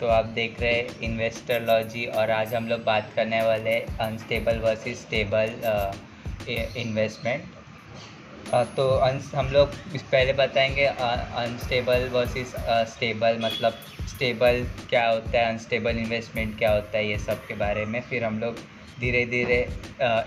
तो आप देख रहे हैं इन्वेस्टर लॉजी और आज हम लोग बात करने वाले अनस्टेबल वर्सेस स्टेबल इन्वेस्टमेंट तो हम लोग पहले बताएँगे अनस्टेबल वर्सेस स्टेबल मतलब स्टेबल क्या होता है अनस्टेबल इन्वेस्टमेंट क्या होता है, ये सब के बारे में। फिर हम लोग धीरे धीरे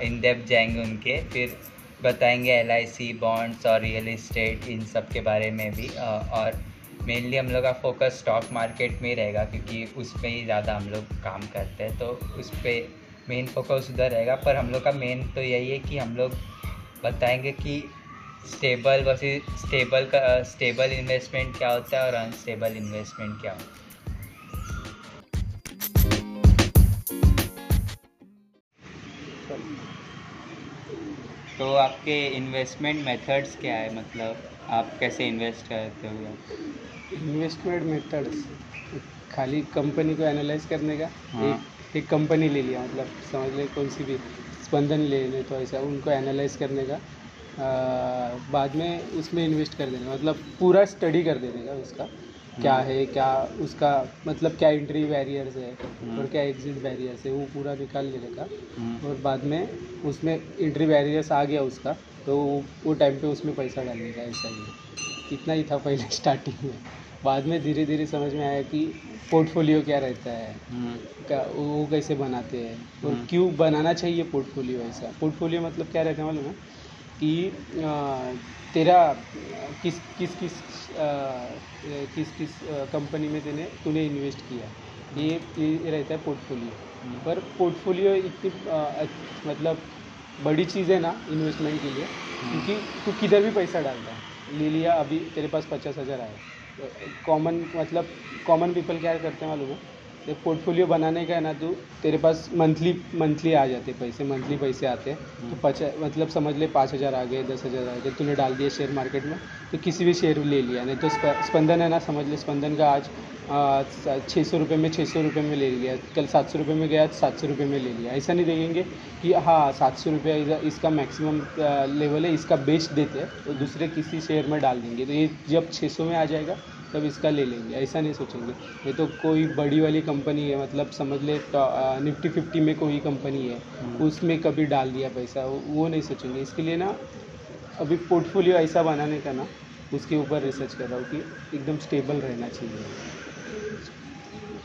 इन डेप्थ जाएँगे उनके। फिर बताएँगे सी बॉन्ड्स और रियल इस्टेट इन सब के बारे में भी और मेनली हम लोग का फोकस स्टॉक मार्केट में ही रहेगा क्योंकि उस पर ही ज़्यादा हम लोग काम करते हैं तो उस पर मेन फोकस उधर रहेगा। पर हम लोग का मेन तो यही है कि हम लोग बताएँगे कि स्टेबल वर्सेस स्टेबल का स्टेबल इन्वेस्टमेंट क्या होता है और अनस्टेबल इन्वेस्टमेंट क्या होता है। तो आपके इन्वेस्टमेंट मेथड्स क्या है? मतलब आप कैसे इन्वेस्ट करते हो? इन्वेस्टमेंट मेथड्स खाली कंपनी को एनालाइज करने का? हाँ। एक एक कंपनी ले लिया मतलब समझ ले कौन सी भी स्पंदन ले ले तो ऐसा उनको एनालाइज करने का। आ, बाद में उसमें इन्वेस्ट कर देने मतलब पूरा स्टडी कर देने का उसका। क्या है क्या उसका मतलब क्या एंट्री बैरियर्स है और क्या एग्जिट बैरियर्स है वो पूरा निकाल लेने का हम्म, और बाद में उसमें एंट्री बैरियर्स आ गया उसका तो वो- टाइम पे उसमें पैसा डालने का ऐसा ही। है इतना ही था पहले स्टार्टिंग में। बाद में धीरे धीरे समझ में आया कि पोर्टफोलियो क्या रहता है हम्म, का वो कैसे बनाते हैं और हम्म। क्यों बनाना चाहिए पोर्टफोलियो ऐसा। पोर्टफोलियो मतलब क्या रहता है मालूम है कि तेरा किस किस किस अ, किस किस कंपनी में तेने तूने इन्वेस्ट किया? ये ये रहता है पोर्टफोलियो पर पोर्टफोलियो इतनी मतलब बड़ी चीज़ है ना इन्वेस्टमेंट के लिए क्योंकि तू किधर भी पैसा डालता है. ले लिया अभी तेरे पास पचास हज़ार आए कॉमन मतलब कॉमन पीपल क्या करते हैं मालूम है? एक पोर्टफोलियो बनाने का है ना तो तेरे पास मंथली मंथली आ जाते पैसे मंथली पैसे आते हैं। तो पचा मतलब समझ ले पाँच हज़ार आ गए दस हज़ार आ गए तूने डाल दिया शेयर मार्केट में तो किसी भी शेयर ले लिया। नहीं तो स्पंदन है ना समझ ले स्पंदन का आज छः सौ रुपये में छः सौ रुपये में ले लिया कल सात सौ रुपये में गया सात सौ रुपये में ले लिया। ऐसा नहीं देखेंगे कि हाँ सात सौ रुपये इसका मैक्सिमम लेवल है इसका बेच देते हैं तो दूसरे किसी शेयर में डाल देंगे। तो ये जब छः सौ में आ जाएगा तब इसका ले लेंगे ऐसा नहीं सोचेंगे। ये तो कोई बड़ी वाली कंपनी है मतलब समझ ले तो, निफ्टी फिफ्टी में कोई कंपनी है उसमें कभी डाल दिया पैसा वो वो नहीं सोचेंगे। इसके लिए ना अभी पोर्टफोलियो ऐसा बनाने का ना उसके ऊपर रिसर्च कर रहा हूँ कि एकदम स्टेबल रहना चाहिए।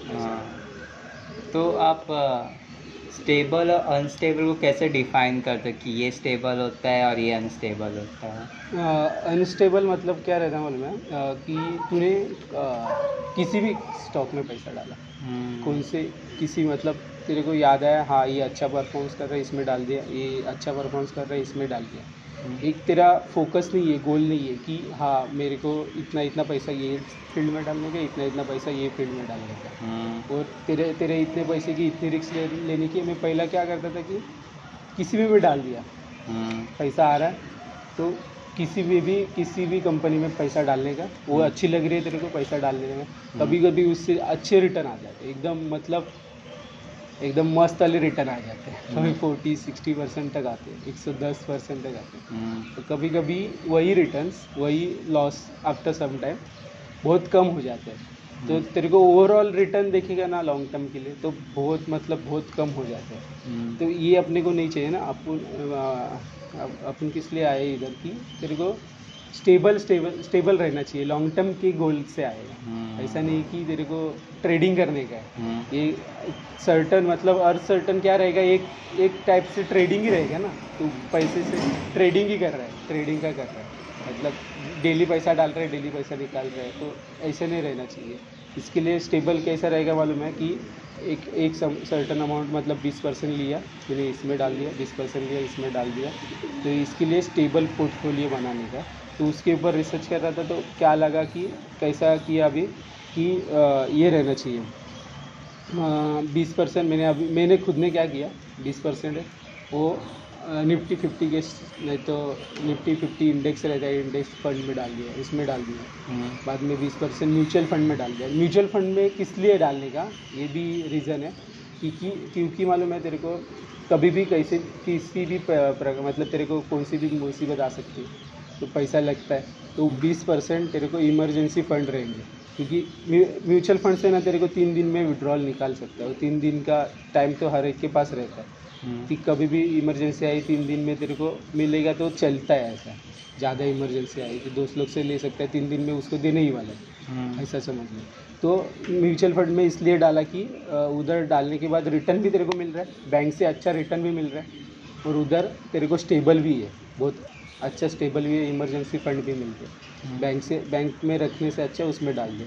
हाँ। तो आप स्टेबल और अनस्टेबल को कैसे डिफाइन करते कि ये स्टेबल होता है और ये अनस्टेबल होता है? अनस्टेबल uh, मतलब क्या रहता है मालूम है? uh, कि तूने uh, किसी भी स्टॉक में पैसा डाला। hmm. कौन से किसी मतलब तेरे को याद आया हाँ ये अच्छा परफॉर्मेंस कर रहा है इसमें डाल दिया ये अच्छा परफॉर्मेंस कर रहा है इसमें डाल दिया। एक तेरा फोकस नहीं है गोल नहीं है कि हाँ मेरे को इतना इतना पैसा ये फ़ील्ड में डालने का इतना इतना पैसा ये फ़ील्ड में डालने का। हम्म, और तेरे तेरे इतने पैसे की इतनी रिक्स ले, लेने की मैं पहला क्या करता था कि किसी में भी डाल दिया। हम्म, पैसा आ रहा है तो किसी में भी किसी भी कंपनी में पैसा डालने का वो अच्छी लग रही है तेरे को पैसा डाल देने का कभी कभी उससे अच्छे रिटर्न आ जाते एकदम मतलब एकदम मस्त वाले रिटर्न आ जाते हैं। कभी फोर्टी सिक्सटी परसेंट तक आते हैं एक सौ दस परसेंट तक आते हैं। हम्म, तो कभी कभी वही रिटर्न्स वही लॉस आफ्टर सम टाइम बहुत कम हो जाते हैं। तो तेरे को ओवरऑल रिटर्न देखेगा ना लॉन्ग टर्म के लिए तो बहुत मतलब बहुत कम हो जाते हैं। हम्म, तो ये अपने को नहीं चाहिए ना अपन अपन किस लिए आए इधर की? तेरे को स्टेबल स्टेबल स्टेबल रहना चाहिए। लॉन्ग टर्म के गोल से आएगा हम्म, ऐसा नहीं कि तेरे को ट्रेडिंग करने का है। हम्म, ये सर्टन मतलब अर्थ सर्टन क्या रहेगा? एक एक टाइप से ट्रेडिंग ही रहेगा ना। तो पैसे से ट्रेडिंग ही कर रहा है। ट्रेडिंग का कर रहा है। मतलब डेली पैसा डाल रहा है डेली पैसा निकाल रहा है। तो ऐसे नहीं रहना चाहिए। इसके लिए स्टेबल कैसा रहेगा मालूम है कि एक एक सर्टन अमाउंट मतलब बीस परसेंट लिया मैंने इसमें डाल दिया बीस परसेंट लिया इसमें डाल दिया। तो इसके लिए स्टेबल पोर्टफोलियो बनाने का तो उसके ऊपर रिसर्च कर रहा था तो क्या लगा कि कैसा किया अभी कि ये रहना चाहिए। बीस परसेंट मैंने अभी मैंने खुद ने क्या किया बीस परसेंट है वो निफ्टी फिफ्टी के नहीं तो निफ्टी फिफ्टी इंडेक्स रहता है इंडेक्स फंड में डाल दिया इसमें डाल दिया। हम्म, बाद में बीस परसेंट म्यूचुअल फंड में डाल दिया। म्यूचुअल फंड में किस लिए डालने का ये भी रीज़न है क्योंकि क्योंकि मालूम है तेरे को कभी भी कैसे किसी भी मतलब तेरे को कौन सी भी मुसीबत आ सकती है। तो पैसा लगता है। तो बीस परसेंट तेरे को इमरजेंसी फंड रहेंगे। क्योंकि म्यूचुअल फंड से ना तेरे को तीन दिन में विड्रॉल निकाल सकता है। और तीन दिन का टाइम तो हर एक के पास रहता है। हम्म, कि कभी भी इमरजेंसी आई तीन दिन में तेरे को मिलेगा तो चलता है ऐसा। ज़्यादा इमरजेंसी आई तो दोस्त लोग से ले सकता है तीन दिन में उसको देने ही वाला है। हम्म, ऐसा समझ लो। तो म्यूचुअल फंड में इसलिए डाला कि उधर डालने के बाद रिटर्न भी तेरे को मिल रहा है। बैंक से अच्छा रिटर्न भी मिल रहा है। और उधर तेरे को स्टेबल भी है। बहुत अच्छा स्टेबल भी है इमरजेंसी फंड भी मिलते हैं। हम्म, बैंक से बैंक में रखने से अच्छा उसमें डाल दे।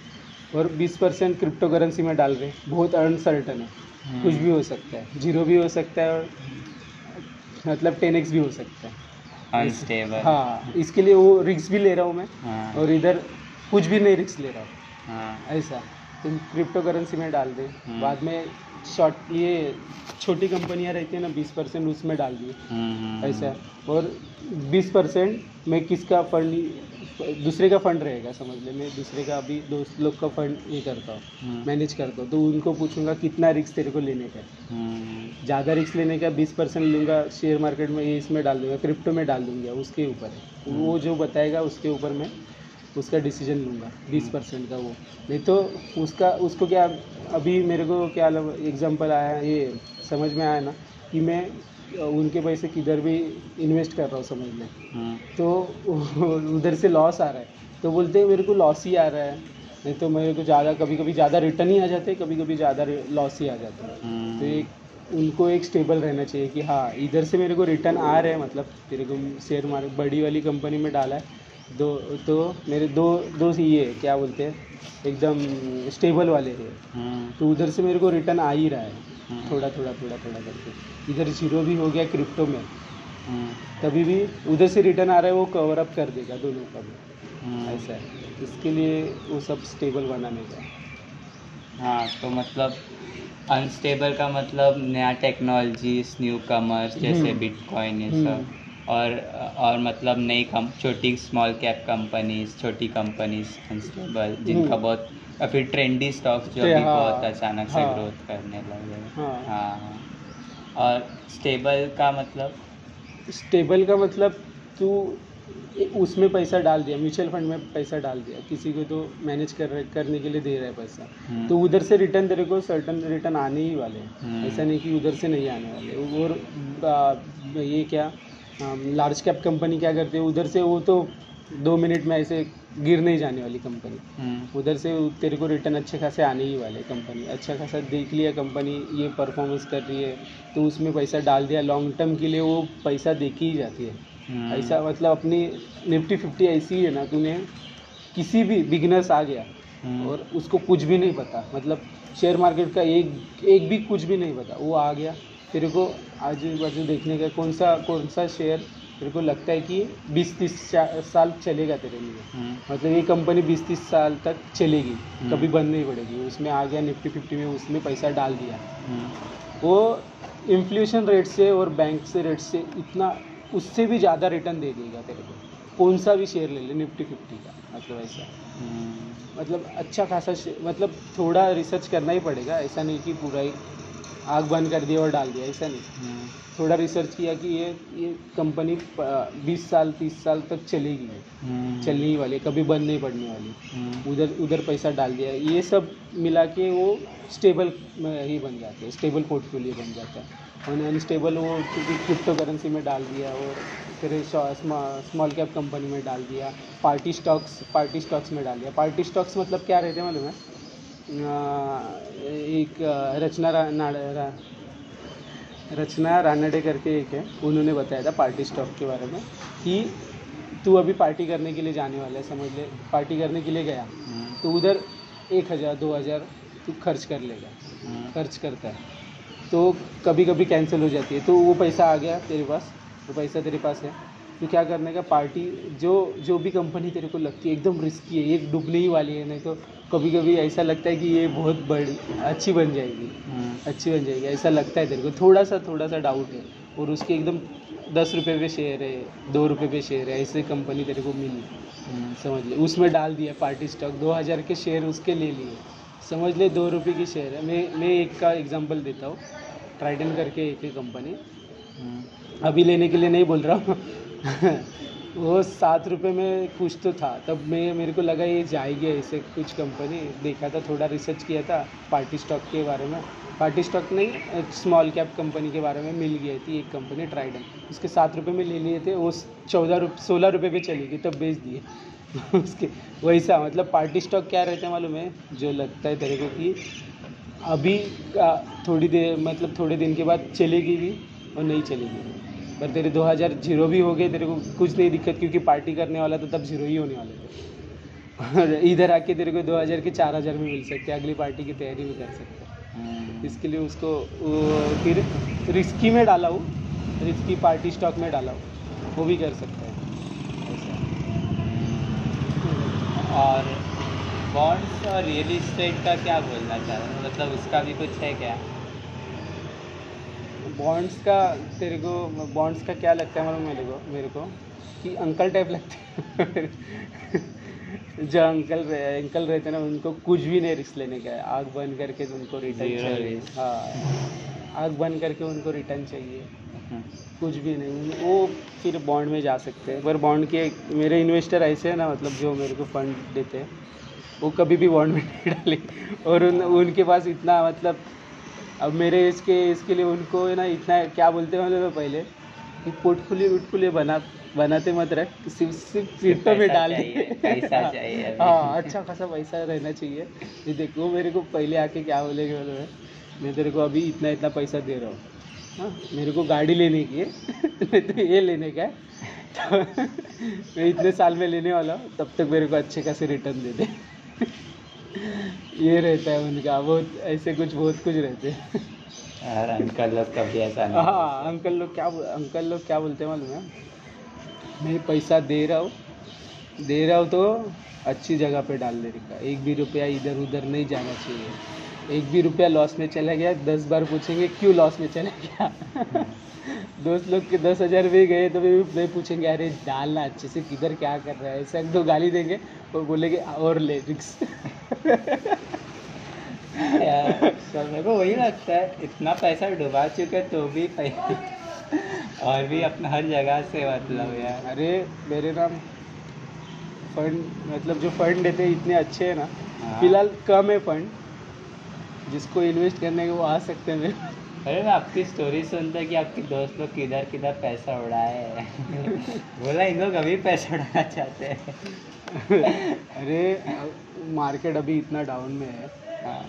और 20 परसेंट क्रिप्टो करेंसी में डाल रहे हैं बहुत अनसर्टन है। हम्म, कुछ भी हो सकता है। ज़ीरो भी हो सकता है और मतलब टेन एक्स भी हो सकता है। अनस्टेबल हाँ इसके लिए वो रिक्स भी ले रहा हूँ मैं। हाँ। और इधर कुछ भी नहीं रिक्स ले रहा हूँ। हाँ। ऐसा। तुम क्रिप्टो करेंसी में डाल दे। हम्म। बाद में शॉर्ट ये छोटी कंपनियाँ रहती है ना बीस परसेंट उसमें डाल दिए। हम्म, हम्म, ऐसा और बीस परसेंट मैं किसका फंड दूसरे का फंड रहेगा समझ ले। मैं दूसरे का अभी दोस्त लोग का फंड ये करता हूँ हम्म, मैनेज करता हूँ। तो उनको पूछूँगा कितना रिस्क तेरे को लेने का हम्म, ज़्यादा रिस्क लेने का बीस परसेंट लूँगा शेयर मार्केट में ये इसमें डाल दूँगा क्रिप्टो में डाल दूँगा उसके ऊपर। है वो जो बताएगा उसके ऊपर मैं उसका डिसीज़न लूँगा बीस परसेंट का वो। नहीं तो उसका उसको क्या अभी मेरे को क्या एग्जांपल आया ये समझ में आया ना कि मैं उनके पैसे किधर भी इन्वेस्ट कर रहा हूँ समझ लें हम्म, तो उधर से लॉस आ रहा है। तो बोलते हैं मेरे को लॉस ही आ रहा है। नहीं तो मेरे को ज़्यादा कभी कभी ज़्यादा रिटर्न ही आ जाते हैं कभी कभी ज़्यादा लॉस ही आ जाता है। हम्म, तो एक उनको एक स्टेबल रहना चाहिए कि हाँ इधर से मेरे को रिटर्न आ रहे हैं मतलब तेरे को शेयर मार्केट बड़ी वाली कंपनी में डाला है दो तो मेरे दो दो ये क्या बोलते हैं एकदम स्टेबल वाले हैं हम्म, तो उधर से मेरे को रिटर्न आ ही रहा है। हम्म, थोड़ा थोड़ा थोड़ा थोड़ा करके। इधर ज़ीरो भी हो गया क्रिप्टो में। हम्म, तभी भी उधर से रिटर्न आ रहा है वो कवर अप कर देगा दोनों का भी। ऐसा है। इसके लिए वो सब स्टेबल बनाने का हाँ। तो मतलब अनस्टेबल का मतलब नया टेक्नोलॉजीज़ न्यू कमर्स जैसे। बिटकॉइन ये। सब। और और मतलब नई कम छोटी स्मॉल कैप कंपनीज़ छोटी कंपनीज़ अनस्टेबल जिनका हम्म। बहुत या फिर ट्रेंडी स्टॉक्स जो अभी हाँ, बहुत अचानक हाँ, से। ग्रोथ करने लगे। हाँ। हाँ। और स्टेबल का मतलब? स्टेबल का मतलब तू उसमें पैसा डाल दिया म्यूचुअल फंड में पैसा डाल दिया किसी को तो मैनेज कर रहे करने के लिए दे रहा है पैसा। हम्म, तो उधर से रिटर्न तेरे को सर्टन रिटर्न आने ही वाले हैं। हम्म। ऐसा नहीं कि उधर से नहीं आने वाले। और आ, ये क्या? लार्ज कैप कंपनी क्या करती है? उधर से वो तो दो मिनट में ऐसे गिर नहीं जाने वाली कंपनी हम्म, उधर से तेरे को रिटर्न अच्छे खासे आने ही वाले कंपनी अच्छा खासा देख लिया कंपनी ये परफॉर्मेंस कर रही है तो उसमें पैसा डाल दिया। लॉन्ग टर्म के लिए वो पैसा देखी ही जाती है। हम्म, ऐसा मतलब अपनी निफ्टी फिफ्टी ऐसी है ना तूने किसी भी बिगनर्स आ गया हम्म, और उसको कुछ भी नहीं पता। मतलब शेयर मार्केट का एक एक भी कुछ भी नहीं पता। वो आ गया तेरे को आजू बाजू देखने का कौन सा कौन सा शेयर तेरे को लगता है कि बीस तीस साल चलेगा तेरे लिए। हम्म, मतलब ये कंपनी बीस तीस साल तक चलेगी हम्म। कभी बंद नहीं पड़ेगी। उसमें आ गया निफ्टी फिफ्टी में उसमें पैसा डाल दिया। हम्म, वो इन्फ्लेशन रेट से और बैंक से रेट से इतना उससे भी ज़्यादा रिटर्न दे देगा तेरे को। कौन सा भी शेयर ले ले निफ्टी फिफ्टी का मतलब ऐसा। मतलब अच्छा खासा मतलब थोड़ा रिसर्च करना ही पड़ेगा। ऐसा नहीं कि पूरा ही आग बंद कर दिया और डाल दिया ऐसा नहीं। हम्म, थोड़ा रिसर्च किया कि ये ये कंपनी बीस साल तीस साल तक चलेगी। हम्म, चलने ही वाली कभी बंद नहीं पड़ने वाली। हम्म, उधर उधर पैसा डाल दिया। ये सब मिला के वो स्टेबल ही बन जाते हैं स्टेबल पोर्टफोलियो बन जाता है। और अनस्टेबल वो क्योंकि क्रिप्टो करेंसी में डाल दिया और फिर स्मॉल कैप कंपनी में डाल दिया। पार्टी स्टॉक्स पार्टी स्टॉक्स में डाल दिया। पार्टी स्टॉक्स मतलब क्या रहते हैं मालूम है? अ, एक रचना रा, रा, रचना रानडे करके एक है। उन्होंने बताया था पार्टी स्टॉक के बारे में कि तू अभी पार्टी करने के लिए जाने वाला है समझ ले। पार्टी करने के लिए गया। हम्म, तो उधर एक हज़ार दो हज़ार तू खर्च कर लेगा। हम्म, खर्च करता है। तो कभी कभी कैंसिल हो जाती है। तो वो पैसा आ गया तेरे पास? वो पैसा तेरे पास है? तो क्या करने का पार्टी जो जो भी कंपनी तेरे को लगती है एकदम रिस्की है ये डूबने ही वाली है नहीं तो कभी कभी ऐसा लगता है कि ये बहुत बड़ी अच्छी बन जाएगी। हम्म, अच्छी बन जाएगी ऐसा लगता है तेरे को। थोड़ा सा थोड़ा सा डाउट है और उसके एकदम दस रुपये पे शेयर है दो रुपये पे शेयर है ऐसे कंपनी तेरे को मिली। हम्म, समझ ले उसमें डाल दिया पार्टी स्टॉक दो हज़ार के शेयर उसके ले लिए। समझ ले दो रुपये की शेयर है। मैं मैं एक का एग्जांपल देता हूँ ट्राइडन करके एक है कंपनी हम्म, अभी लेने के लिए नहीं बोल रहा हूँ। वो सात रुपये में कुछ तो था। तब मैं, मेरे को लगा ये जाएगी ऐसे कुछ कंपनी देखा था, थोड़ा रिसर्च किया था पार्टी स्टॉक के बारे में। पार्टी स्टॉक नहीं स्मॉल कैप कंपनी के बारे में मिल गई थी, एक कंपनी ट्राइडन उसके सात रुपये में ले लिए थे, वो चौदह रुपये सोलह रुपये पे चली गई, तब बेच दिए। उसके वैसा मतलब पार्टी स्टॉक क्या रहता है मालूम है? जो लगता है तेरे को कि अभी थोड़ी देर मतलब थोड़े दिन के बाद चलेगी भी और नहीं चलेगी। पर तेरे 2000 ज़ीरो भी हो गए तेरे को कुछ नहीं दिक्कत क्योंकि पार्टी करने वाला तो तब ज़ीरो ही होने वाले थे। और इधर आके तेरे को 2000 के 4000 में मिल सकते अगली पार्टी की तैयारी भी कर सकते हैं। हम्म, इसके लिए उसको फिर रिस्की में डाला हूँ रिस्की पार्टी स्टॉक में डाला हूँ वो भी कर सकते हैं। और बॉन्ड्स और रियल इस्टेट का क्या बोलना चाह रहे हो? मतलब उसका भी कुछ है क्या? बॉन्ड्स का तेरे को बॉन्ड्स का क्या लगता है मालूम मेरे को मेरे को? कि अंकल टाइप लगते हैं। जो अंकल रहे अंकल रहते ना उनको कुछ भी नहीं रिस्क लेने का है। आग बंद करके उनको रिटर्न चाहिए। हाँ। आग बंद करके उनको रिटर्न चाहिए। हम्म, कुछ भी नहीं। वो फिर बॉन्ड में जा सकते हैं। पर बॉन्ड के मेरे इन्वेस्टर ऐसे हैं ना मतलब जो मेरे को फंड देते हैं वो कभी भी बॉन्ड में नहीं डाले। और उन, उनके पास इतना मतलब अब मेरे इसके इसके लिए उनको है ना इतना क्या बोलते हैं मतलब पहले? कि पोर्टफोलियो वोर्टफोलियो बना बनाते मत रख सिर्फ़ सिर्फ़ क्रिप्टो में डाल दे अभी। हाँ अच्छा खासा पैसा रहना चाहिए। ये देखो मेरे को पहले आके क्या बोलेगे बोलो है मैं तेरे को अभी इतना इतना पैसा दे रहा हूँ। हाँ मेरे को गाड़ी लेने की? है नहीं तो ये लेने का है। तो मैं इतने साल में लेने वाला हूँ तब तक मेरे को अच्छे खासे रिटर्न दे दे। ये रहता है उनका बहुत ऐसे कुछ बहुत कुछ रहते हैं। और अंकल लोग कभी ऐसा नहीं हाँ अंकल लोग क्या अंकल लोग क्या बोलते हैं मालूम है? मैं पैसा दे रहा हूँ दे रहा हूँ तो अच्छी जगह पे डाल देने का एक भी रुपया इधर उधर नहीं जाना चाहिए। एक भी रुपया लॉस में चला गया दस बार पूछेंगे क्यों लॉस में चला गया? दोस्त लोग के दस हज़ार भी गए तो भी मैं पूछेंगे अरे डालना अच्छे से किधर क्या कर रहा है? ऐसा एक दो गाली देंगे और बोलेंगे और ले रिक्स. यार सब मेरे को वही लगता है इतना पैसा डुबा चुके तो भी और भी अपना हर जगह से मतलब यार। अरे मेरे नाम फंड मतलब जो फंड देते हैं इतने अच्छे हैं ना। हाँ। फ़िलहाल कम है फंड जिसको इन्वेस्ट करने के वो आ सकते हैं मेरे। अरे मैं आपकी स्टोरी सुनता कि आपके दोस्त लोग किधर किधर पैसा उड़ाए बोला इन लोग अभी पैसा उड़ाना चाहते हैं? अरे मार्केट अभी इतना डाउन में है। हाँ,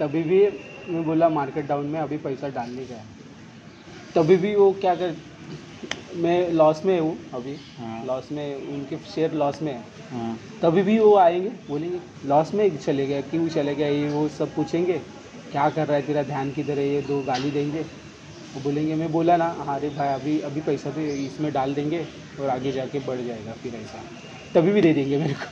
तभी भी मैं बोला मार्केट डाउन में अभी पैसा डालने का है। तभी भी वो क्या कर मैं लॉस में हूँ अभी। हाँ। लॉस में उनके शेयर लॉस में है। हाँ, तभी भी वो आएँगे बोलेंगे लॉस में चले गया क्यों चले गया ये वो सब पूछेंगे? क्या कर रहा है? तेरा ध्यान किधर है? ये दो गाली देंगे। वो बोलेंगे, मैं बोला ना हाँ रे भाई, अभी अभी पैसा तो इसमें डाल देंगे और आगे जाके बढ़ जाएगा फिर ऐसा। तभी भी दे देंगे मेरे को।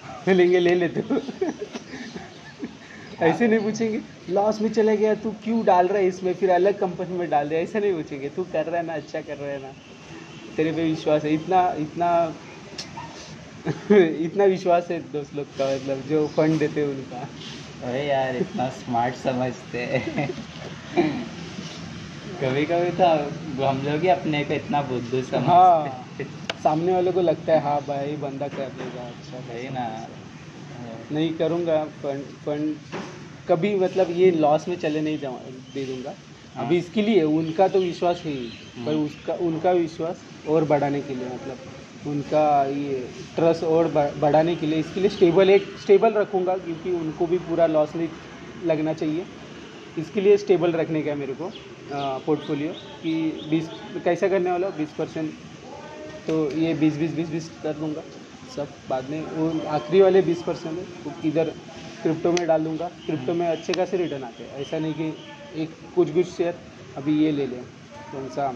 बोलेंगे ले लेते तू ऐसे नहीं पूछेंगे लॉस में चले गया, तू क्यों डाल रहा है इसमें? फिर अलग कंपनी में डाल दे। ऐसा नहीं पूछेंगे, तू कर रहा है ना अच्छा कर रहा है ना? तेरे पे विश्वास है? इतना इतना इतना विश्वास है दोस्त लोग का मतलब जो फंड देते हैं उनका। अरे यार इतना स्मार्ट समझते हैं। कभी कभी तो हम लोग ही अपने को इतना बुद्धू समझते हाँ। सामने वाले को लगता है हाँ भाई बंदा कर देगा अच्छा भाई ना। नहीं करूँगा फंड फंड कभी मतलब ये लॉस में चले नहीं दे दूँगा। हाँ। अभी इसके लिए उनका तो विश्वास ही पर हम्म। उसका उनका विश्वास और बढ़ाने के लिए मतलब उनका ये ट्रस्ट और बढ़ाने के लिए इसके लिए स्टेबल एक स्टेबल रखूँगा क्योंकि उनको भी पूरा लॉस नहीं लगना चाहिए। इसके लिए स्टेबल रखने का है मेरे को पोर्टफोलियो कि बीस कैसा करने वाला बीस परसेंट तो ये बीस बीस बीस बीस कर दूँगा सब बाद में। वो आखिरी वाले बीस परसेंट है वो क्रिप्टो में डाल दूँगा। क्रिप्टो में अच्छे खासे रिटर्न आते हैं। ऐसा नहीं कि एक कुछ कुछ शेयर अभी ये ले लें कौन सा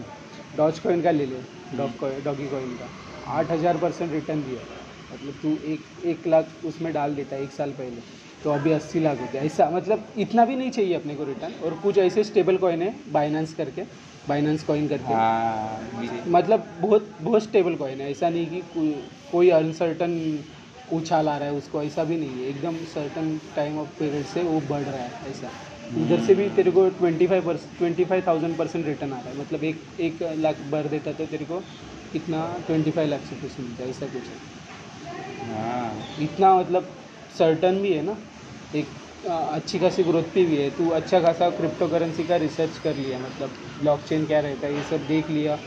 डॉज कॉइन का ले लें डॉग कॉइन डॉगी कॉइन का। आठ हज़ार परसेंट रिटर्न दिया मतलब तू एक एक लाख उसमें डाल देता है एक साल पहले। तो अभी अस्सी लाख हो गया। ऐसा मतलब इतना भी नहीं चाहिए अपने को रिटर्न और कुछ ऐसे स्टेबल कॉइन है बाइनेंस करके बाइनेंस कॉइन करके। हाँ मतलब बहुत बहुत स्टेबल कॉइन है। ऐसा नहीं कि कोई कोई अनसर्टन उछाल आ रहा है उसको। ऐसा भी नहीं है। एकदम सर्टन टाइम ऑफ़ पीरियड से वो बढ़ रहा है ऐसा। उधर से भी तेरे को twenty five percent twenty five thousand percent return आ रहा है। मतलब एक एक लाख भर देता तो तेरे को कितना ट्वेंटी फाइव लाख से कुछ मिलता है ऐसा कुछ है। हाँ। इतना मतलब सर्टन भी है ना एक अच्छी खासी ग्रोथ पे भी है। तू अच्छा खासा क्रिप्टो करेंसी का रिसर्च कर लिया मतलब ब्लॉकचेन क्या रहता है ये सब देख लिया।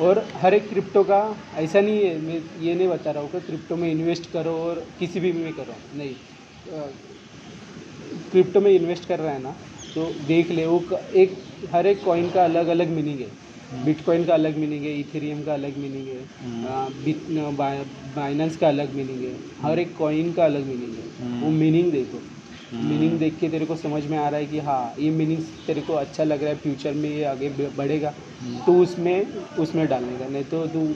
और हर एक क्रिप्टो का ऐसा नहीं है मैं ये नहीं बता रहा हूँ कि क्रिप्टो में इन्वेस्ट करो और किसी भी में करो नहीं। क्रिप्टो में इन्वेस्ट कर रहा है ना तो देख ले वो एक हर एक कॉइन का अलग अलग मीनिंग है। बिटकॉइन का अलग मीनिंग है इथेरियम का अलग मीनिंग है। बाइनेंस का अलग मीनिंग है हर एक कॉइन का अलग मीनिंग है हम्म। वो मीनिंग देखो। मीनिंग देख के तेरे को समझ में आ रहा है कि हाँ ये मीनिंग तेरे को अच्छा लग रहा है फ्यूचर में ये आगे बढ़ेगा। तो उसमें उसमें डालने का नहीं तो तू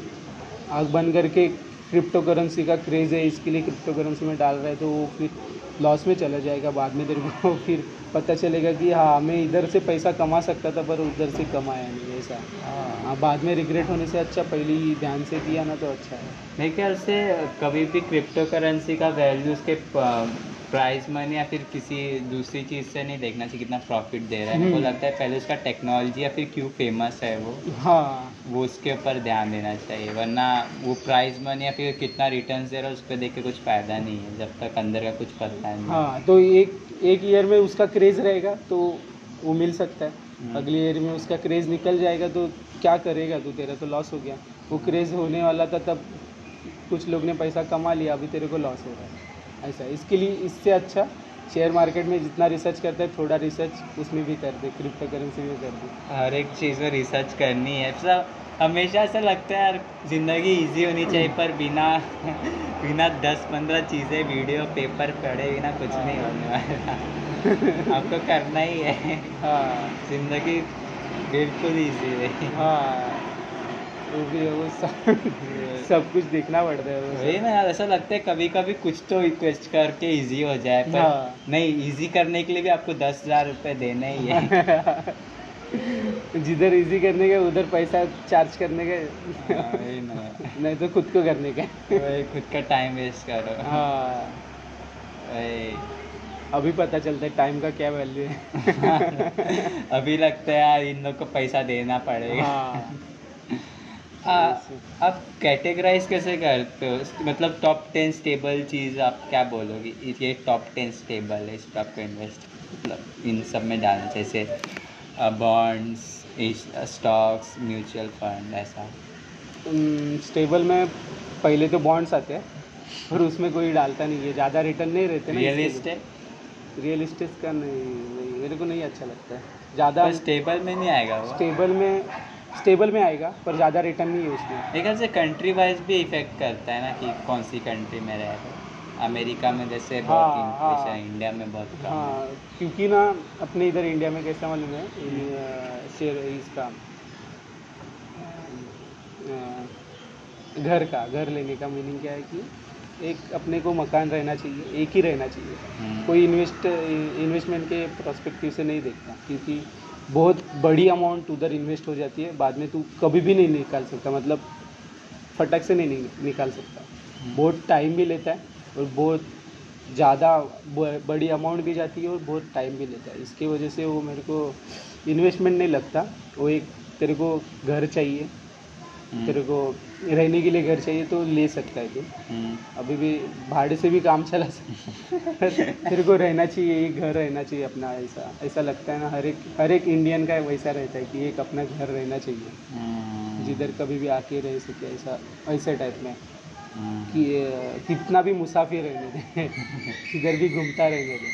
आग बंद करके क्रिप्टो करेंसी का क्रेज़ है इसके लिए क्रिप्टो करेंसी में डाल रहा है तो वो फिर लॉस में चला जाएगा बाद में तेरे को फिर पता चलेगा कि हाँ मैं इधर से पैसा कमा सकता था पर उधर से कमाया नहीं ऐसा। हाँ बाद में रिग्रेट होने से अच्छा पहले ही ध्यान से किया ना तो अच्छा है। मेरे ख्याल से कभी भी क्रिप्टो करेंसी का वैल्यू उसके प्राइस मनी या फिर किसी दूसरी चीज़ से नहीं देखना चाहिए कितना प्रॉफिट दे रहा है। मेरे को हम्म। लगता है पहले उसका टेक्नोलॉजी या फिर क्यों फ़ेमस है वो। हाँ वो उसके ऊपर ध्यान देना चाहिए वरना वो प्राइस मनी या फिर कितना रिटर्न दे रहा है उस पर देख के कुछ फ़ायदा नहीं है जब तक अंदर का कुछ पता नहीं हाँ। तो एक एक ईयर में उसका क्रेज़ रहेगा तो वो मिल सकता है। हम्म। अगले ईयर में उसका क्रेज़ निकल जाएगा तो क्या करेगा तू? तेरा तो लॉस हो गया। वो क्रेज़ होने वाला था तब कुछ लोग ने पैसा कमा लिया अभी तेरे को लॉस हो रहा है। ऐसा इसके लिए इससे अच्छा शेयर मार्केट में जितना रिसर्च करते है थोड़ा रिसर्च उसमें भी कर दे क्रिप्टो करेंसी में कर दे। हर एक चीज़ में रिसर्च करनी है। सब हमेशा ऐसा लगता है यार ज़िंदगी इजी होनी चाहिए पर बिना बिना दस पंद्रह चीज़ें वीडियो पेपर पढ़े बिना कुछ नहीं होने वाला। आपको करना ही है। हाँ। ज़िंदगी बिल्कुल ईजी है। हाँ। वो भी है, वो सब। सब कुछ देखना पड़ता है वही ना यार ऐसा लगता है कभी कभी कुछ तो रिक्वेस्ट करके इजी हो जाए पर हाँ। नहीं इजी करने के लिए भी आपको दस हज़ार रुपये देने ही है। जिधर इजी करने का उधर पैसा चार्ज करने का। हाँ, ना। नहीं तो खुद को करने का। खुद का टाइम वेस्ट करो। हाँ। अभी पता चलता है टाइम का क्या वैल्यू है। अभी लगता है यार इन लोग को पैसा देना पड़ेगा। हाँ। आ, आप कैटेगराइज कैसे करते हो? मतलब टॉप टेन स्टेबल चीज़ आप क्या बोलोगे? ये टॉप टेन स्टेबल है इस पर आपको इन्वेस्ट मतलब इन सब में डालना जैसे बॉन्ड्स स्टॉक्स म्यूचुअल फंड ऐसा। स्टेबल में पहले तो बॉन्ड्स आते हैं और उसमें कोई डालता नहीं है। ज़्यादा रिटर्न नहीं रहते रियल इस्टेट रियल इस्टेट का नहीं, नहीं मेरे को नहीं अच्छा लगता। है ज़्यादा स्टेबल में नहीं आएगा स्टेबल में स्टेबल में आएगा पर ज़्यादा रिटर्न नहीं है उसमें। एक से कंट्री वाइज भी इफ़ेक्ट करता है ना कि कौन सी कंट्री में रह रहे अमेरिका में जैसे बहुत हाँ, हाँ। इंडिया में बहुत कम हाँ। क्योंकि ना अपने इधर इंडिया में कैसा मालूम है? शेयर इसका घर का घर लेने का मीनिंग क्या है कि एक अपने को मकान रहना चाहिए एक ही रहना चाहिए। हम्म, कोई इन्वेस्ट इन्वेस्टमेंट के प्रोस्पेक्टिव से नहीं देखता क्योंकि बहुत बड़ी अमाउंट उधर इन्वेस्ट हो जाती है बाद में तू कभी भी नहीं निकाल सकता मतलब फटक से नहीं निकाल सकता। बहुत टाइम भी लेता है और बहुत ज़्यादा बड़ी अमाउंट भी जाती है और बहुत टाइम भी लेता है। इसकी वजह से वो मेरे को इन्वेस्टमेंट नहीं लगता वो एक तेरे को घर चाहिए हम्म, तेरे को रहने के लिए घर चाहिए तो ले सकता है तू। हम्म, अभी भी भाड़े से भी काम चला सकता तेरे को रहना चाहिए एक घर रहना चाहिए अपना ऐसा ऐसा लगता है ना हर एक हर एक इंडियन का वैसा रहता है कि एक अपना घर रहना चाहिए। हम्म, जिधर कभी भी आके रह सके ऐसा ऐसे टाइप में। हम्म, कि कितना भी मुसाफिर रहने दे किधर भी घूमता रहने दे।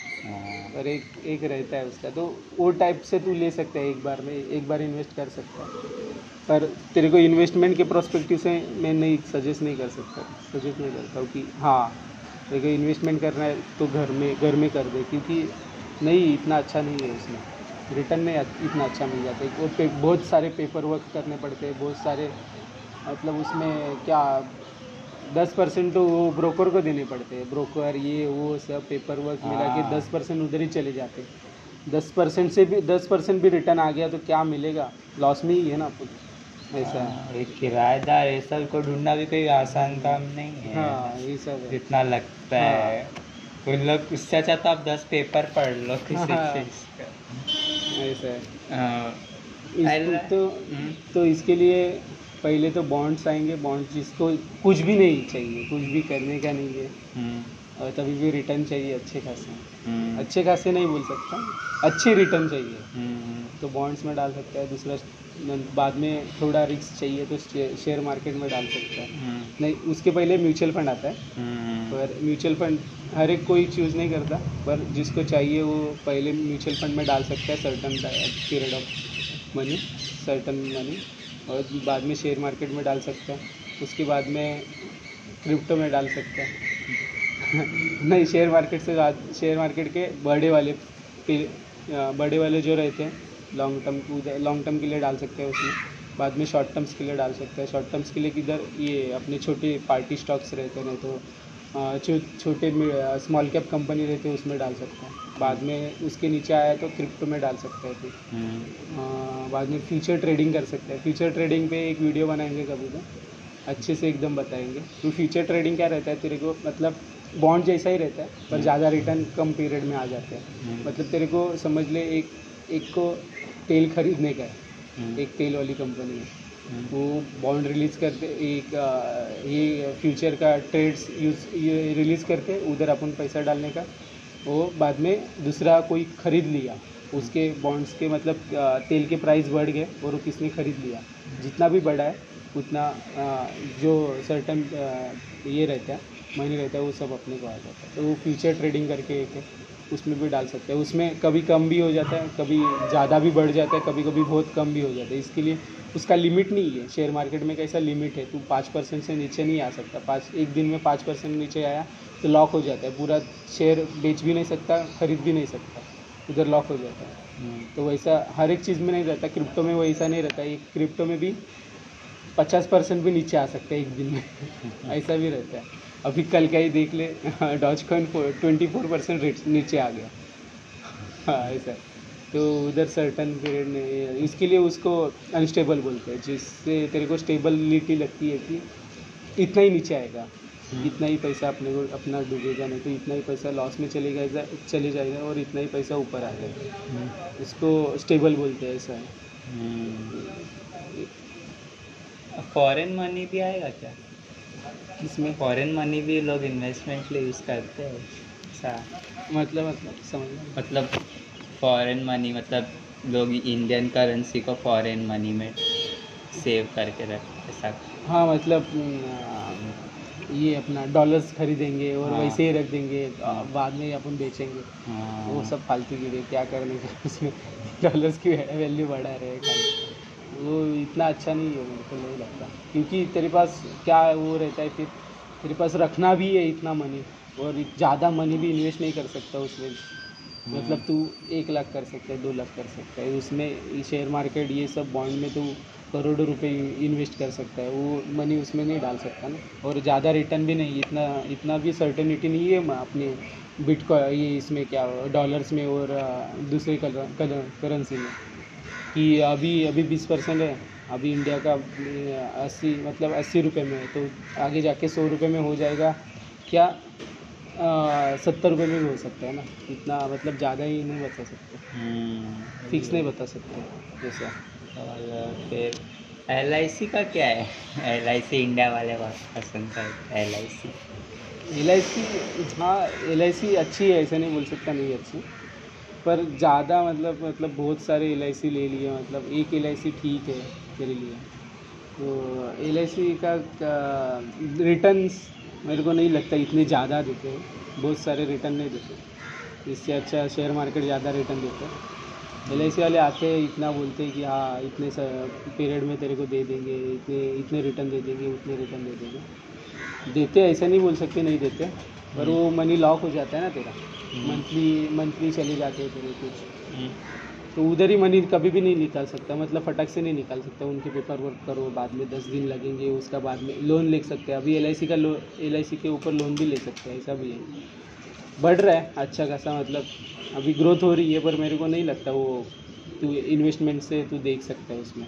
और एक एक रहता है उसका। तो वो टाइप से तू ले सकता है एक बार में एक बार इन्वेस्ट कर सकता है। पर तेरे को इन्वेस्टमेंट के प्रोस्पेक्टिव से मैं नहीं सजेस्ट नहीं कर सकता। सजेस्ट नहीं करता हूँ कि हाँ तेरे को इन्वेस्टमेंट करना है तो घर में घर में कर दे क्योंकि नहीं इतना अच्छा नहीं है उसमें। रिटर्न अ- इतना अच्छा मिल जाता है। और पे, बहुत सारे पेपर वर्क करने पड़ते हैं बहुत सारे मतलब उसमें क्या दस परसेंट तो वो ब्रोकर को देने पड़ते हैं। ब्रोकर ये वो सब पेपर वर्क मिला के हाँ। दस परसेंट उधर ही चले जाते हैं। दस परसेंट से भी दस परसेंट भी रिटर्न आ गया तो क्या मिलेगा? लॉस में ही है ना अपन ऐसा एक किराएदार ये सबको ढूंढना भी कोई आसान काम नहीं है। हाँ ये सब जितना लगता हाँ। है। उन लोग उससे अच्छा तो आप दस पेपर पढ़ लो किसी हाँ। चीज़ का। ऐसा है। हाँ, तो हम्म, तो इसके लिए पहले तो बॉन्ड्स आएँगे बॉन्ड्स जिसको कुछ भी नहीं चाहिए कुछ भी करने का नहीं है। हम्म, और तभी भी रिटर्न चाहिए अच्छे खासे। हम्म, अच्छे खासे नहीं बोल सकता अच्छे रिटर्न चाहिए। हम्म, तो बॉन्ड्स में डाल सकता है दूसरा बाद में थोड़ा रिस्क चाहिए तो शेयर मार्केट में डाल सकता है। हम्म, नहीं उसके पहले म्यूचुअल फंड आता है। पर म्यूचुअल फंड हर एक कोई चूज़ नहीं करता। पर जिसको चाहिए वो पहले म्यूचुअल फंड में डाल सकता है certain period of money certain money और बाद में शेयर मार्केट में डाल सकता है। उसके बाद में क्रिप्टो में डाल सकता है। नहीं शेयर मार्केट से शेयर मार्केट के बड़े वाले बड़े वाले जो रहते हैं लॉन्ग टर्म लॉन्ग टर्म के लिए डाल सकते हैं उसमें बाद में शॉर्ट टर्म्स के लिए डाल सकते हैं। शॉर्ट टर्म्स के लिए किधर ये अपने छोटे पार्टी स्टॉक्स रहते हैं तो छो, छोटे स्मॉल कैप कंपनी रहते हैं उसमें डाल सकते हैं। बाद में उसके नीचे आया तो क्रिप्टो में डाल सकते हैं फिर। हम्म, बाद में फ्यूचर ट्रेडिंग कर सकते हैं। फ्यूचर ट्रेडिंग पे एक वीडियो बनाएँगे कभी तो अच्छे से एकदम बताएँगे। तो फ्यूचर ट्रेडिंग क्या रहता है? तेरे को मतलब बॉन्ड जैसा ही रहता है पर ज़्यादा रिटर्न कम पीरियड में आ जाते हैं। हम्म, मतलब तेरे को समझ ले एक एक को तेल खरीदने का है। हम्म, एक तेल वाली कंपनी है। हम्म, वो बॉन्ड रिलीज़ करते एक ये फ्यूचर का ट्रेड्स यूज़ ये रिलीज़ करके उधर अपन पैसा डालने का। वो बाद में दूसरा कोई खरीद लिया उसके बॉन्ड्स के मतलब तेल के प्राइस बढ़ गए और वो किसने खरीद लिया? जितना भी बढ़ा है उतना जो सर्टन ये रहता है मनी रहता है वो सब अपने को आ जाता है। तो वो फ्यूचर ट्रेडिंग करके एक है उसमें भी डाल सकते हैं। उसमें कभी कम भी हो जाता है कभी ज़्यादा भी बढ़ जाता है कभी कभी बहुत कम भी हो जाता है। इसके लिए उसका लिमिट नहीं है। शेयर मार्केट में कैसा लिमिट है? तू पाँच परसेंट से नीचे नहीं आ सकता। पाँच एक दिन में पाँच परसेंट नीचे आया तो लॉक हो जाता है। पूरा शेयर बेच भी नहीं सकता खरीद भी नहीं सकता। उधर लॉक हो जाता है। हम्म, तो वैसा हर एक चीज़ में नहीं रहता। क्रिप्टो में वैसा नहीं रहता। एक क्रिप्टो में भी पचास परसेंट भी नीचे आ सकता है एक दिन में। ऐसा भी रहता है। अभी कल का ही देख ले Dogecoin twenty four percent rate नीचे आ गया। हाँ ऐसा। तो उधर सर्टन पीरियड में इसके लिए उसको अनस्टेबल बोलते हैं जिससे तेरे को स्टेबिलिटी लगती है कि इतना ही नीचे आएगा। हम्म। इतना ही पैसा अपने को अपना डूबेगा नहीं तो इतना ही पैसा लॉस में चले जाएगा चले जाएगा और इतना ही पैसा ऊपर आ जाएगा इसको स्टेबल बोलते हैं ऐसा। है हम्म। फॉरेन मनी भी आएगा क्या? इसमें फॉरेन मनी भी लोग इन्वेस्टमेंट के लिए यूज़ करते हैं। ऐसा मतलब मतलब समझ मतलब फॉरेन मनी मतलब लोग इंडियन करेंसी को फॉरेन मनी में सेव करके रखते ऐसा हाँ मतलब ये अपना डॉलर्स खरीदेंगे और हाँ। वैसे ही रख देंगे हाँ। बाद में अपन बेचेंगे। हाँ, वो सब फालतू गिरे क्या करने का उसमें? डॉलर्स की वैल्यू बढ़ा रहे खाली वो इतना अच्छा नहीं है, मेरे को नहीं लगता। क्योंकि तेरे पास क्या है वो रहता है फिर तेरे पास रखना भी है इतना मनी और ज़्यादा मनी भी इन्वेस्ट नहीं कर सकता उसमें। मतलब तू एक लाख कर सकता है, दो लाख कर सकता है। उसमें शेयर मार्केट ये सब बॉन्ड में तू करोड़ों रुपए इन्वेस्ट कर सकता है। वो मनी उसमें नहीं डाल सकता ना। और ज़्यादा रिटर्न भी नहीं, इतना इतना भी सर्टेनिटी नहीं है अपने बिटकॉ ये इसमें क्या डॉलर्स में और दूसरे करेंसी में। कि अभी अभी बीस परसेंट है अभी इंडिया का अस्सी मतलब अस्सी रुपये में है तो आगे जाके सौ रुपये में हो जाएगा। क्या सत्तर रुपये में भी हो सकता है ना? इतना मतलब ज़्यादा ही नहीं बता सकते। हम्म, फिक्स नहीं बता सकते जैसा। और फिर एलआईसी का क्या है? एलआईसी इंडिया वाले बहुत पसंद हैं एल एल आई सी हाँ एल आई सी अच्छी है ऐसा नहीं बोल सकता नहीं अच्छी। पर ज़्यादा मतलब मतलब बहुत सारे एल आई सी ले लिए मतलब एक एल आई सी ठीक है मेरे लिए। तो एल का रिटर्न्स मेरे को नहीं लगता इतने ज़्यादा देते हैं। बहुत सारे रिटर्न नहीं देते। इससे अच्छा शेयर मार्केट ज़्यादा रिटर्न देते हैं। एल वाले आते हैं इतना बोलते हैं कि हाँ इतने पीरियड में तेरे को दे देंगे इतने इतने रिटर्न दे देंगे उतने रिटर्न दे देंगे। देते ऐसा नहीं बोल सकते नहीं देते। पर वो मनी लॉक हो जाता है ना तेरा। मंथली मंथली चले जाते हैं तेरे कुछ। तो उधर ही मनी कभी भी नहीं निकाल सकता मतलब फटक से नहीं निकाल सकता। उनके पेपर वर्क करो बाद में दस दिन लगेंगे उसका बाद में लोन ले सकते हैं। अभी एल का लो एल के ऊपर लोन भी ले सकते हैं ऐसा भी है। बढ़ रहा है अच्छा खासा मतलब अभी ग्रोथ हो रही है पर मेरे को नहीं लगता वो तू इन्वेस्टमेंट से तू देख सकता है उसमें।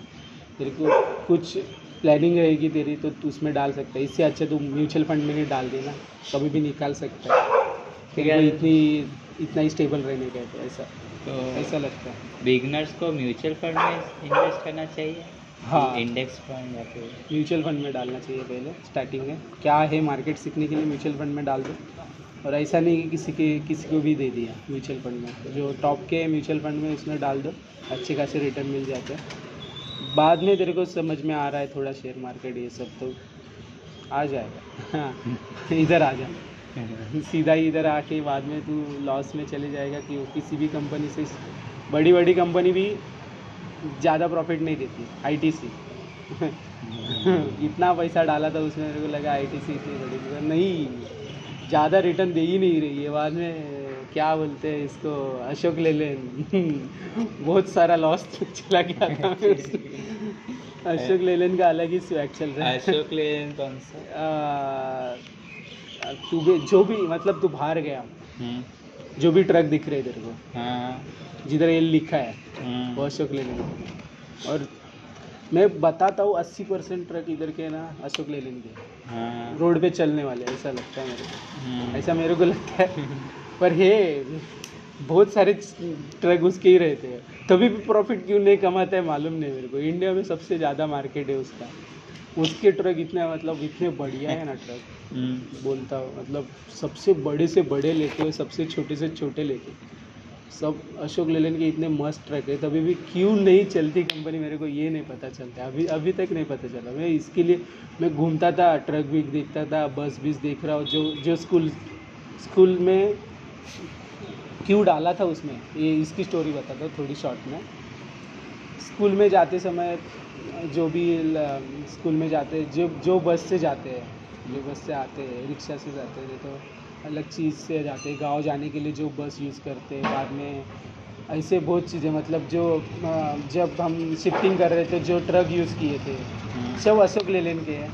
तेरे को कुछ प्लानिंग रहेगी तेरी तो तू उसमें डाल सकता है। इससे अच्छा तू म्यूचुअल फंड में नहीं डाल देना कभी भी निकाल सकता है। तेरे को इतनी इतना ही स्टेबल रहने का है तो ऐसा तो ऐसा लगता है। बिगनर्स को म्यूचुअल फंड में इन्वेस्ट करना चाहिए? हाँ। इंडेक्स फंड या फिर म्यूचुअल फंड में डालना चाहिए पहले स्टार्टिंग में। क्या है मार्केट सीखने के लिए म्यूचुअल फंड में डाल दो? और ऐसा नहीं कि किसी के किसी को भी दे दिया म्यूचुअल फंड में। जो टॉप के म्यूचुअल फंड में उसमें डाल दो अच्छे खासे रिटर्न मिल जाते हैं। बाद में तेरे को समझ में आ रहा है थोड़ा शेयर मार्केट ये सब तो आ जाएगा। हाँ इधर आ जा। सीधा ही इधर आके बाद में तू लॉस में चले जाएगा कि वो किसी भी कंपनी से बड़ी बड़ी कंपनी भी ज़्यादा प्रॉफिट नहीं देती आईटीसी इतना पैसा डाला था उसमें मेरे को लगा आईटीसी इतनी बड़ी नहीं ज़्यादा रिटर्न दे ही नहीं रही है। बाद में क्या बोलते हैं इसको अशोक ले लेन बहुत सारा लॉस चला गया था। अशोक लेलन का अलग ही स्वैग चल रहा है। अशोक लेलन कौन सा? तू भी जो भी मतलब तू बाहर गया हम्म, जो भी ट्रक दिख रहे तेरे को हाँ। जिधर ये लिखा है हम्म, वो अशोक लेलैंड और मैं बताता हूँ अस्सी परसेंट ट्रक इधर के ना अशोक लेलैंड के हाँ। रोड पे चलने वाले ऐसा लगता है मेरे को। हम्म, ऐसा मेरे को लगता है। पर हे बहुत सारे ट्रक उसके ही रहते हैं। तभी भी प्रॉफिट क्यों नहीं कमाता है मालूम नहीं मेरे को। इंडिया में सबसे ज़्यादा मार्केट है उसका। उसके ट्रक इतने मतलब इतने बढ़िया है ना ट्रक हम्म, बोलता हूँ मतलब सबसे बड़े से बड़े लेते हैं सबसे छोटे से छोटे लेते सब अशोक लेलैंड के इतने मस्त ट्रक है तभी भी क्यों नहीं चलती कंपनी मेरे को ये नहीं पता चलता अभी अभी तक नहीं पता चला। मैं इसके लिए मैं घूमता था ट्रक भी देखता था बस भी देख रहा हूँ जो जो स्कूल स्कूल में क्यों डाला था उसमें ये इसकी स्टोरी बताता हूँ थोड़ी शॉर्ट में। स्कूल में जाते समय जो भी स्कूल में जाते हैं जो जो बस से जाते हैं जो बस से आते हैं रिक्शा से जाते हैं तो अलग चीज़ से जाते हैं गाँव जाने के लिए जो बस यूज़ करते हैं बाद में ऐसे बहुत चीज़ें मतलब जो जब हम शिफ्टिंग कर रहे थे जो ट्रक यूज़ किए थे हम्म, सब अशोक लेलैंड के हैं।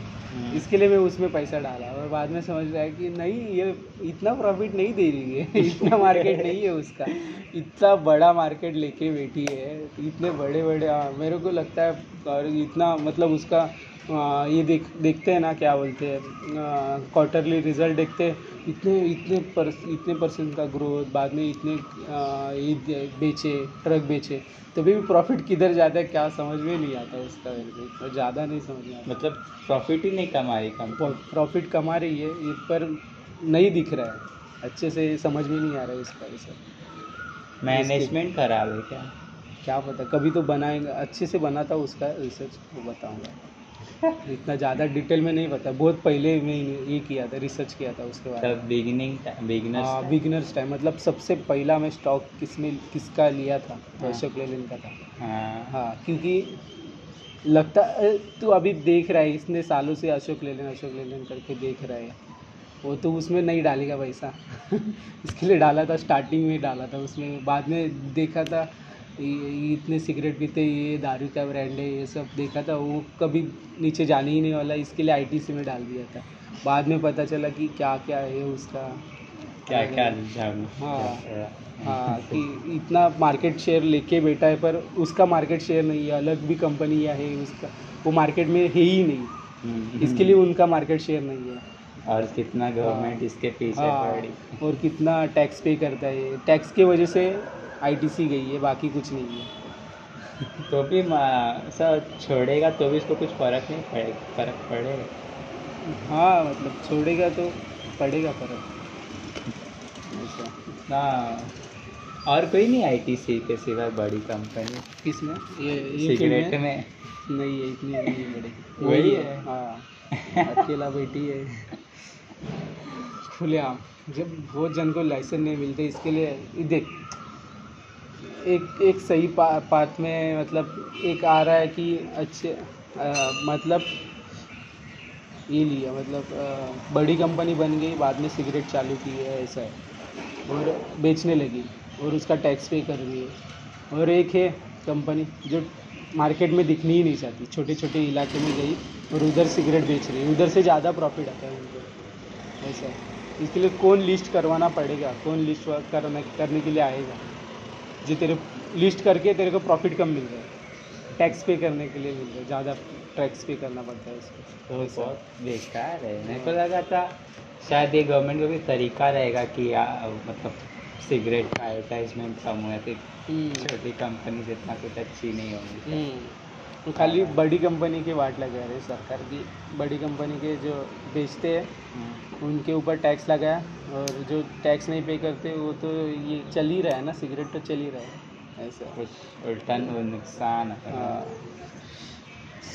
इसके लिए मैं उसमें पैसा डाला और बाद में समझ रहा है कि नहीं ये इतना प्रॉफिट नहीं दे रही है इतना मार्केट नहीं है उसका। इतना बड़ा मार्केट लेके बैठी है इतने बड़े बड़े हाँ, मेरे को लगता है और इतना मतलब उसका ये देख देखते हैं ना क्या बोलते हैं। क्वार्टरली रिज़ल्ट देखते हैं। इतने इतने पर इतने परसेंट का ग्रोथ बाद में इतने ये बेचे ट्रक बेचे तभी भी प्रॉफिट किधर जाता है क्या समझ में नहीं आता उसका और ज़्यादा नहीं समझ में आता। मतलब प्रॉफिट ही नहीं कमा रही कंपनी प्रॉफिट कमा रही है ये पर नहीं दिख रहा है। अच्छे से समझ में नहीं आ रहा है इसका ये सब मैनेजमेंट खराब है क्या? क्या पता कभी तो बनाएगा अच्छे से बनाता हूँ उसका रिसर्च वो बताऊँगा। इतना ज़्यादा डिटेल में नहीं पता बहुत पहले मैं ये किया था रिसर्च किया था उसके बारे में। तब बिगिनिंग हाँ बिगिनर्स बिगनर्स टाइम मतलब सबसे पहला मैं स्टॉक किसमें किसका लिया था तो हाँ। अशोक लेलैंड का था। हाँ। हाँ क्योंकि लगता तू अभी देख रहा है इसने सालों से अशोक लेलैंड अशोक लेलैंड करके देख रहा है। वो तो उसमें नहीं डालेगा पैसा। इसके लिए डाला था स्टार्टिंग में डाला था उसमें बाद में देखा था ये इतने सिगरेट पीते ये दारू का ब्रांड है ये सब देखा था वो कभी नीचे जाने ही नहीं वाला इसके लिए आईटीसी में डाल दिया था। बाद में पता चला कि क्या क्या है उसका। क्या क्या हाँ। हाँ कि इतना मार्केट शेयर लेके बैठा है पर उसका मार्केट शेयर नहीं है अलग भी कंपनी है उसका वो मार्केट में है ही नहीं। हम्म, इसके लिए उनका मार्केट शेयर नहीं है। और कितना गवर्नमेंट हाँ। इसके पीछे हाँ पड़ी। और कितना टैक्स पे करता है। टैक्स की वजह से आईटीसी गई है बाकी कुछ नहीं है। तो भी सर छोड़ेगा तो भी इसको कुछ फ़र्क नहीं पड़ेगा फ़र्क पड़ेगा। हाँ मतलब छोड़ेगा तो पड़ेगा फ़र्क। ऐसा ना और कोई नहीं आईटीसी के सिवा बड़ी कंपनी किसमें? ये ये सिगरेट में? नहीं है इतनी नहीं बड़ी। वही वही है। हाँ। अकेला बेटी है। खुलेआम जब बहुत जन को लाइसेंस नहीं मिलते इसके लिए देख एक एक सही पा, पाथ में मतलब एक आ रहा है कि अच्छे अ, मतलब ये लिया मतलब अ, बड़ी कंपनी बन गई बाद में सिगरेट चालू की है ऐसा है। और बेचने लगी और उसका टैक्स पे कर रही है। और एक है कंपनी जो मार्केट में दिखनी ही नहीं चाहती छोटे छोटे इलाके में गई और उधर सिगरेट बेच रही है उधर से ज़्यादा प्रॉफिट आता है उनको ऐसा है। इसके लिए कौन लिस्ट करवाना पड़ेगा कौन लिस्ट करने करने के लिए आएगा? जो तेरे लिस्ट करके तेरे को प्रॉफिट कम मिल रहा है। टैक्स पे करने के लिए मिल रहा है। ज़्यादा टैक्स पे करना पड़ता है उसको तो बहुत बेकार है। मेरे को लगा था शायद ये गवर्नमेंट को भी तरीका रहेगा कि आ, मतलब सिगरेट का एडवर्टाइजमेंट कम हुआ तो छोटी कंपनी इतना कुछ अच्छी नहीं होंगी। हम्म। खाली बड़ी कंपनी के वाट लगा रहे सरकार की। बड़ी कंपनी के जो बेचते हैं हम्म, उनके ऊपर टैक्स लगाया और जो टैक्स नहीं पे करते वो तो ये चल ही रहा है ना सिगरेट तो चल ही रहा है। ऐसा। कुछ उल्टा नुकसान हाँ।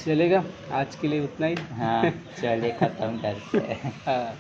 चलेगा आज के लिए उतना ही। हाँ चलिए ख़त्म करते हाँ।